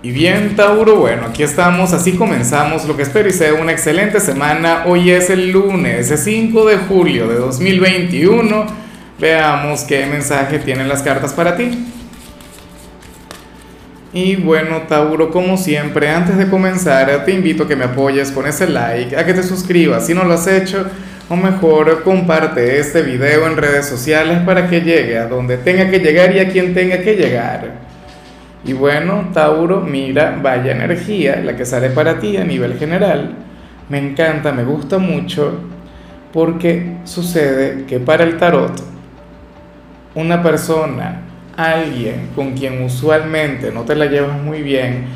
Y bien, Tauro, bueno, aquí estamos, así comenzamos lo que espero y sea una excelente semana. Hoy es el lunes, el 5 de julio de 2021. Veamos qué mensaje tienen las cartas para ti. Y bueno, Tauro, como siempre, antes de comenzar, te invito a que me apoyes con ese like, a que te suscribas si no lo has hecho, o mejor, comparte este video en redes sociales para que llegue a donde tenga que llegar y a quien tenga que llegar. Y bueno, Tauro, mira, vaya energía, la que sale para ti a nivel general. Me encanta, me gusta mucho, porque sucede que para el tarot, una persona, alguien con quien usualmente no te la llevas muy bien,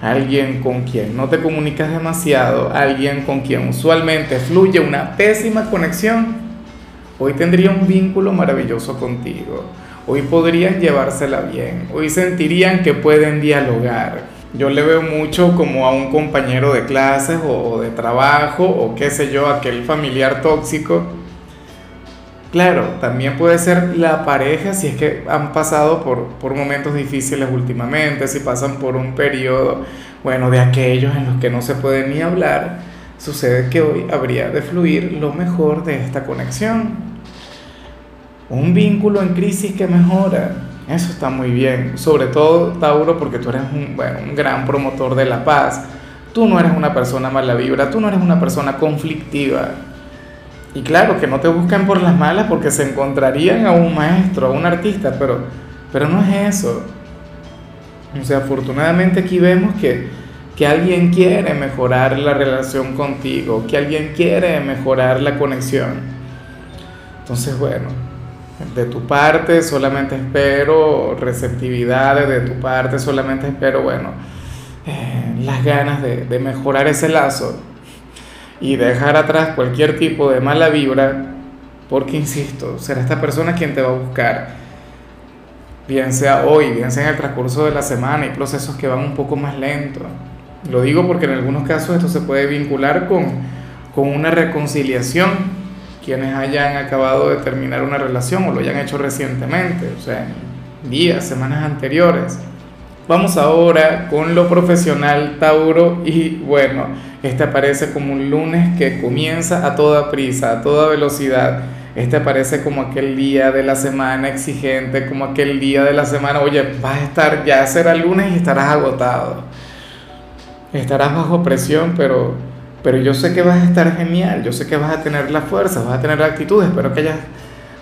alguien con quien no te comunicas demasiado, alguien con quien usualmente fluye una pésima conexión, hoy tendría un vínculo maravilloso contigo hoy podrían llevársela bien, hoy sentirían que pueden dialogar. Yo le veo mucho como a un compañero de clases o de trabajo o qué sé yo, aquel familiar tóxico. Claro, también puede ser la pareja si es que han pasado por, por momentos difíciles últimamente, si pasan por un periodo, bueno, de aquellos en los que no se puede ni hablar, sucede que hoy habría de fluir lo mejor de esta conexión un vínculo en crisis que mejora. Eso está muy bien. Sobre todo, Tauro, porque tú eres un, un gran promotor de la paz. Tú no eres una persona mala vibra, tú no eres una persona conflictiva. Y claro, que no te buscan por las malas porque se encontrarían a un maestro, a un artista, pero, pero no es eso. O sea, afortunadamente aquí vemos que, que alguien quiere mejorar la relación contigo, que alguien quiere mejorar la conexión. Entonces, bueno, de tu parte solamente espero receptividad, de tu parte solamente espero, bueno, eh, las ganas de, mejorar ese lazo y dejar atrás cualquier tipo de mala vibra, porque insisto, será esta persona quien te va a buscar, bien sea hoy, bien sea en el transcurso de la semana, hay procesos que van un poco más lentos. Lo digo porque en algunos casos esto se puede vincular con, con una reconciliación quienes hayan acabado de terminar una relación o lo hayan hecho recientemente, o sea, en días, semanas anteriores. Vamos ahora con lo profesional, Tauro, y bueno, este aparece como un lunes que comienza a toda prisa, a toda velocidad. Este aparece como aquel día de la semana exigente, como aquel día de la semana, oye, vas a estar, ya será lunes y estarás agotado. Estarás bajo presión, pero pero yo sé que vas a estar genial, yo sé que vas a tener la fuerza, vas a tener la actitud, espero que hayas,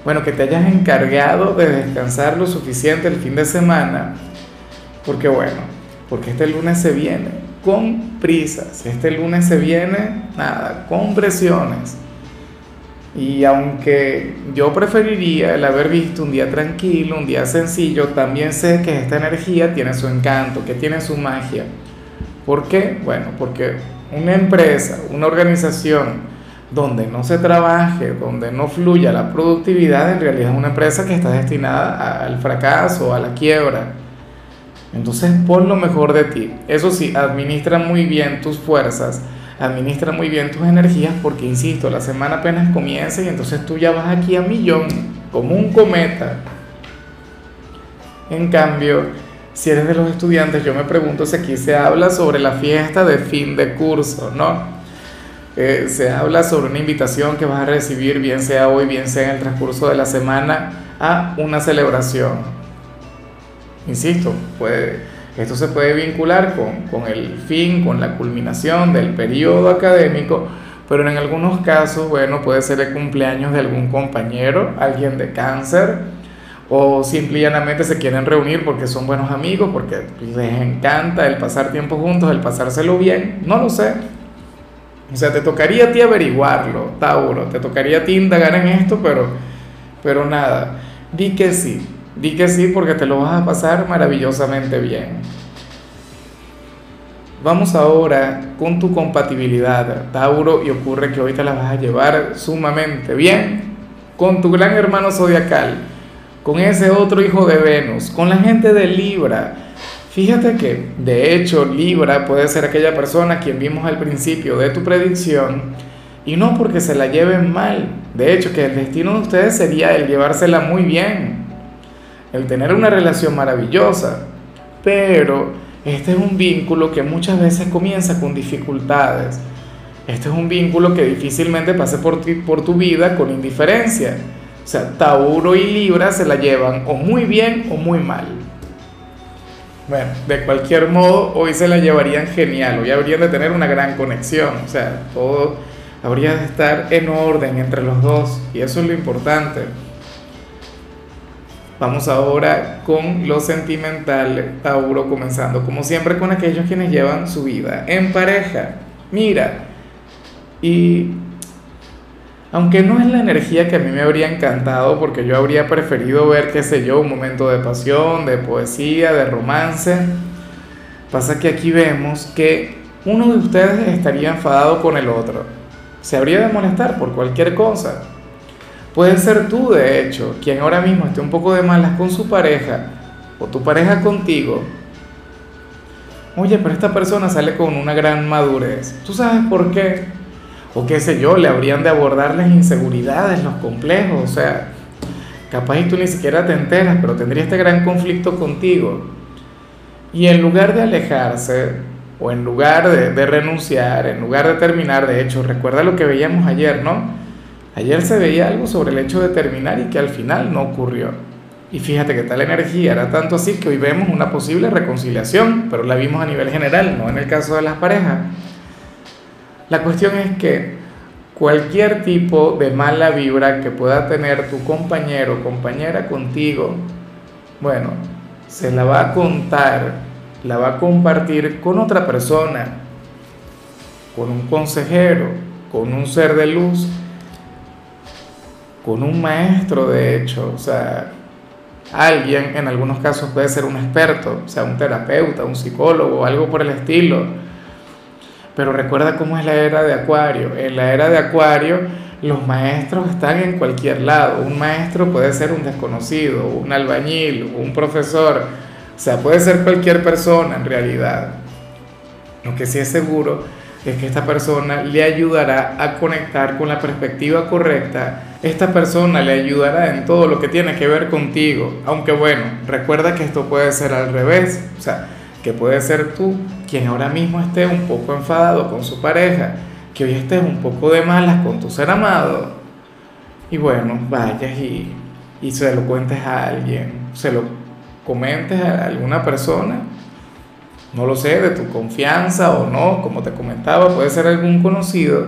bueno, que te hayas encargado de descansar lo suficiente el fin de semana, porque bueno, porque este lunes se viene con prisas, este lunes se viene, nada, con presiones. Y aunque yo preferiría el haber visto un día tranquilo, un día sencillo, también sé que esta energía tiene su encanto, que tiene su magia. ¿Por qué? Bueno, porque una empresa, una organización donde no se trabaje, donde no fluya la productividad, en realidad es una empresa que está destinada al fracaso, a la quiebra. Entonces pon lo mejor de ti. Eso sí, administra muy bien tus fuerzas, administra muy bien tus energías, porque insisto, la semana apenas comienza y entonces tú ya vas aquí a millón, como un cometa. En cambio, si eres de los estudiantes, yo me pregunto si aquí se habla sobre la fiesta de fin de curso, ¿no? Eh, se habla sobre una invitación que vas a recibir, bien sea hoy, bien sea en el transcurso de la semana, a una celebración. Insisto, puede, esto se puede vincular con, con el fin, con la culminación del periodo académico, pero en algunos casos, bueno, puede ser el cumpleaños de algún compañero, alguien de cáncer, o simplemente se quieren reunir porque son buenos amigos, porque les encanta el pasar tiempo juntos, el pasárselo bien, no lo sé. O sea, te tocaría a ti averiguarlo, Tauro, te tocaría a ti indagar en esto, pero, pero nada, di que sí, di que sí porque te lo vas a pasar maravillosamente bien. Vamos ahora con tu compatibilidad, Tauro, y ocurre que hoy te la vas a llevar sumamente bien con tu gran hermano zodiacal con ese otro hijo de Venus, con la gente de Libra. Fíjate que, de hecho, Libra puede ser aquella persona quien vimos al principio de tu predicción, y no porque se la lleven mal. De hecho, que el destino de ustedes sería el llevársela muy bien, el tener una relación maravillosa. Pero este es un vínculo que muchas veces comienza con dificultades. Este es un vínculo que difícilmente pase por, tu vida con indiferencia. O sea, Tauro y Libra se la llevan o muy bien o muy mal. Bueno, de cualquier modo, hoy se la llevarían genial, hoy habrían de tener una gran conexión, o sea, todo habría de estar en orden entre los dos y eso es lo importante. Vamos ahora con lo sentimental, Tauro, comenzando como siempre con aquellos quienes llevan su vida en pareja. Mira, y aunque no es la energía que a mí me habría encantado, porque yo habría preferido ver, qué sé yo, un momento de pasión, de poesía, de romance, pasa que aquí vemos que uno de ustedes estaría enfadado con el otro. Se habría de molestar por cualquier cosa. Puede ser tú, de hecho, quien ahora mismo esté un poco de malas con su pareja o tu pareja contigo. Oye, pero esta persona sale con una gran madurez. ¿Tú sabes por qué? O qué sé yo, le habrían de abordar las inseguridades, los complejos, o sea, capaz y tú ni siquiera te enteras, pero tendría este gran conflicto contigo. Y en lugar de alejarse, o en lugar de, de, renunciar, en lugar de terminar, de hecho, recuerda lo que veíamos ayer, ¿no? Ayer se veía algo sobre el hecho de terminar y que al final no ocurrió. Y fíjate que tal energía era tanto así que hoy vemos una posible reconciliación, pero la vimos a nivel general, no en el caso de las parejas. La cuestión es que cualquier tipo de mala vibra que pueda tener tu compañero o compañera contigo, bueno, se la va a contar, la va a compartir con otra persona, con un consejero, con un ser de luz, con un maestro de hecho, o sea, alguien en algunos casos puede ser un experto, o sea, un terapeuta, un psicólogo, algo por el estilo pero recuerda cómo es la era de Acuario. En la era de Acuario los maestros están en cualquier lado. Un maestro puede ser un desconocido, un albañil, un profesor. O sea, puede ser cualquier persona en realidad. Lo que sí es seguro es que esta persona le ayudará a conectar con la perspectiva correcta. Esta persona le ayudará en todo lo que tiene que ver contigo. Aunque bueno, recuerda que esto puede ser al revés. O sea, que puede ser tú quien ahora mismo esté un poco enfadado con su pareja, que hoy estés un poco de malas con tu ser amado, y bueno, vayas y, y se lo cuentes a alguien, se lo comentes a alguna persona, no lo sé, de tu confianza o no, como te comentaba, puede ser algún conocido,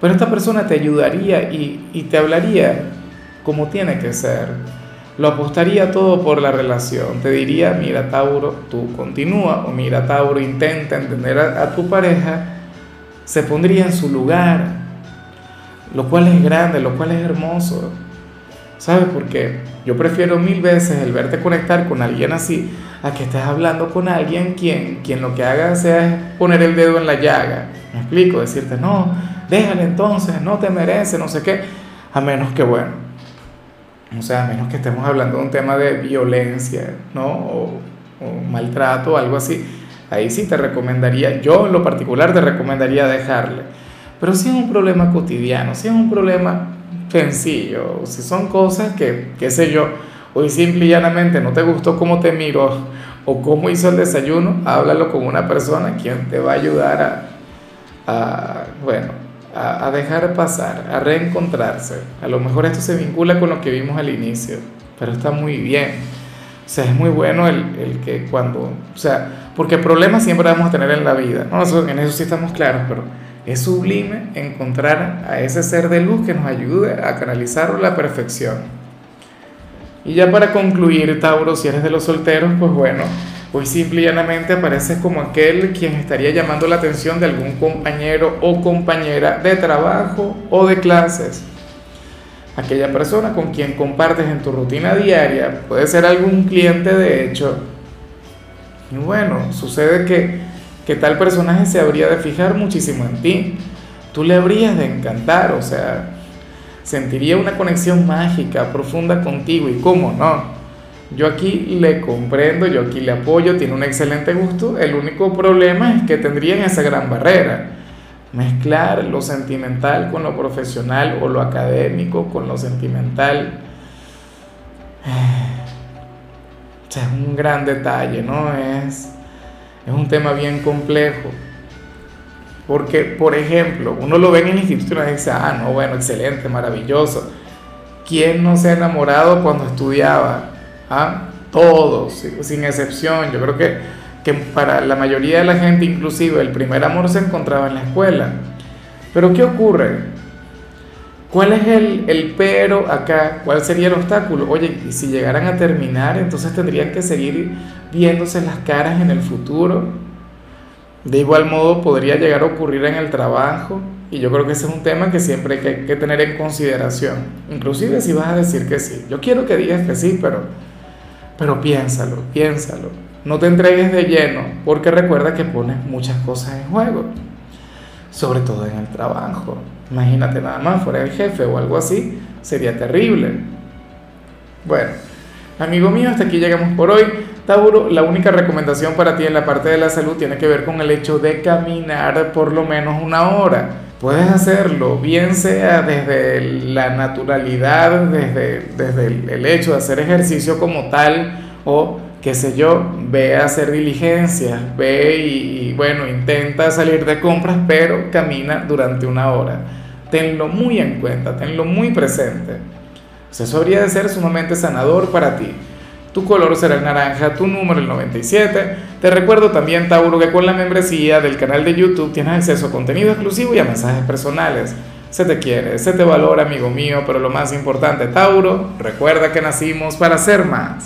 pero esta persona te ayudaría y, y te hablaría como tiene que ser lo apostaría todo por la relación. Te diría, mira Tauro, tú continúa, o mira Tauro, intenta entender a, tu pareja, se pondría en su lugar, lo cual es grande, lo cual es hermoso. ¿Sabes por qué? Yo prefiero mil veces el verte conectar con alguien así a que estés hablando con alguien quien, quien lo que haga sea poner el dedo en la llaga. Me explico, decirte, no, déjale entonces, no te merece, no sé qué. A menos que, bueno, o sea, a menos que estemos hablando de un tema de violencia, ¿no? O, maltrato algo así, ahí sí te recomendaría, yo en lo particular te recomendaría dejarle. Pero si es un problema cotidiano, si es un problema sencillo, si son cosas que, qué sé yo, hoy simple y llanamente no te gustó cómo te miró o cómo hizo el desayuno, háblalo con una persona quien te va a ayudar a bueno, a, dejar pasar, a reencontrarse. A lo mejor esto se vincula con lo que vimos al inicio, pero está muy bien. O sea, es muy bueno el, el que cuando, o sea, porque problemas siempre vamos a tener en la vida, ¿no? en eso sí estamos claros, pero es sublime encontrar a ese ser de luz que nos ayude a canalizarlo la perfección. Y ya para concluir, Tauro, si eres de los solteros, pues bueno, Hoy simple y llanamente apareces como aquel quien estaría llamando la atención de algún compañero o compañera de trabajo o de clases. Aquella persona con quien compartes en tu rutina diaria, puede ser algún cliente de hecho. Y bueno, sucede que, que tal personaje se habría de fijar muchísimo en ti. Tú le habrías de encantar, o sea, sentiría una conexión mágica, profunda contigo y cómo no yo aquí le comprendo, yo aquí le apoyo, tiene un excelente gusto. El único problema es que tendrían esa gran barrera. Mezclar lo sentimental con lo profesional o lo académico con lo sentimental. Es un gran detalle, ¿no? Es, es un tema bien complejo. Porque, por ejemplo, uno lo ve en instituto y dice, ah, no, bueno, excelente, maravilloso. ¿Quién no se ha enamorado cuando estudiaba? Todos, sin excepción. Yo creo que, que para la mayoría de la gente, inclusive, el primer amor se encontraba en la escuela. Pero ¿qué ocurre? ¿Cuál es el, el, pero acá? ¿Cuál sería el obstáculo? Oye, y si llegaran a terminar, entonces tendrían que seguir viéndose las caras en el futuro. De igual modo podría llegar a ocurrir en el trabajo. Y yo creo que ese es un tema que siempre hay que, que tener en consideración. Inclusive si vas a decir que sí. Yo quiero que digas que sí, pero, pero piénsalo, piénsalo. No te entregues de lleno, porque recuerda que pones muchas cosas en juego. Sobre todo en el trabajo. Imagínate nada más, fuera el jefe o algo así, sería terrible. Bueno, amigo mío, hasta aquí llegamos por hoy. Tauro, la única recomendación para ti en la parte de la salud tiene que ver con el hecho de caminar por lo menos una hora. Puedes hacerlo, bien sea desde la naturalidad, desde, desde el hecho de hacer ejercicio como tal, o qué sé yo, ve a hacer diligencias, ve y, bueno, intenta salir de compras, pero camina durante una hora. Tenlo muy en cuenta, tenlo muy presente. eso habría de ser sumamente sanador para ti. Tu color será el naranja, tu número el 97. Te recuerdo también, Tauro, que con la membresía del canal de YouTube tienes acceso a contenido exclusivo y a mensajes personales. Se te quiere, se te valora, amigo mío, pero lo más importante, Tauro, recuerda que nacimos para ser más.